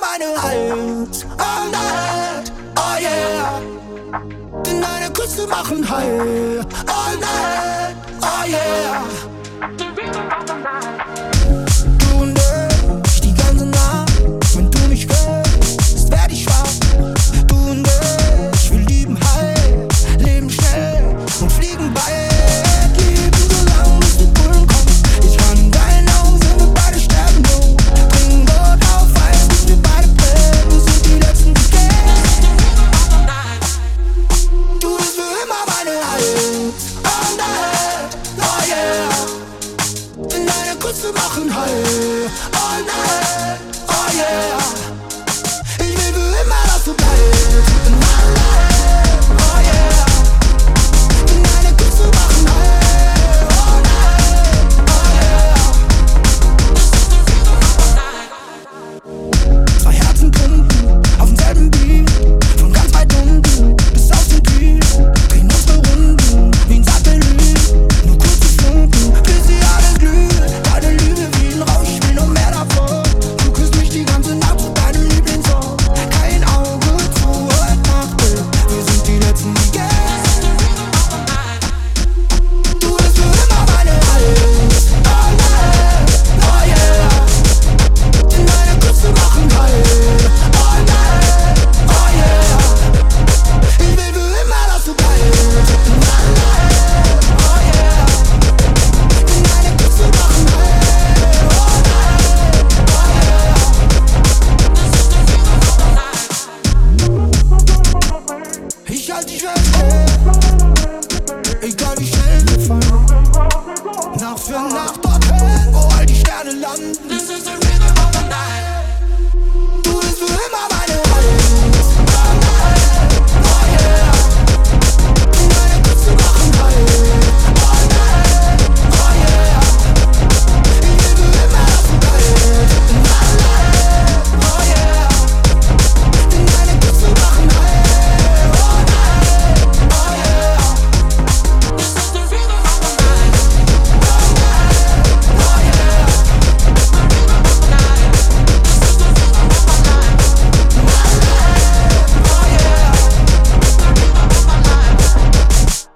meine Hals, all night, oh yeah. Denn deine Küsse machen heil, all night. machen Hall Oh night, oh yeah.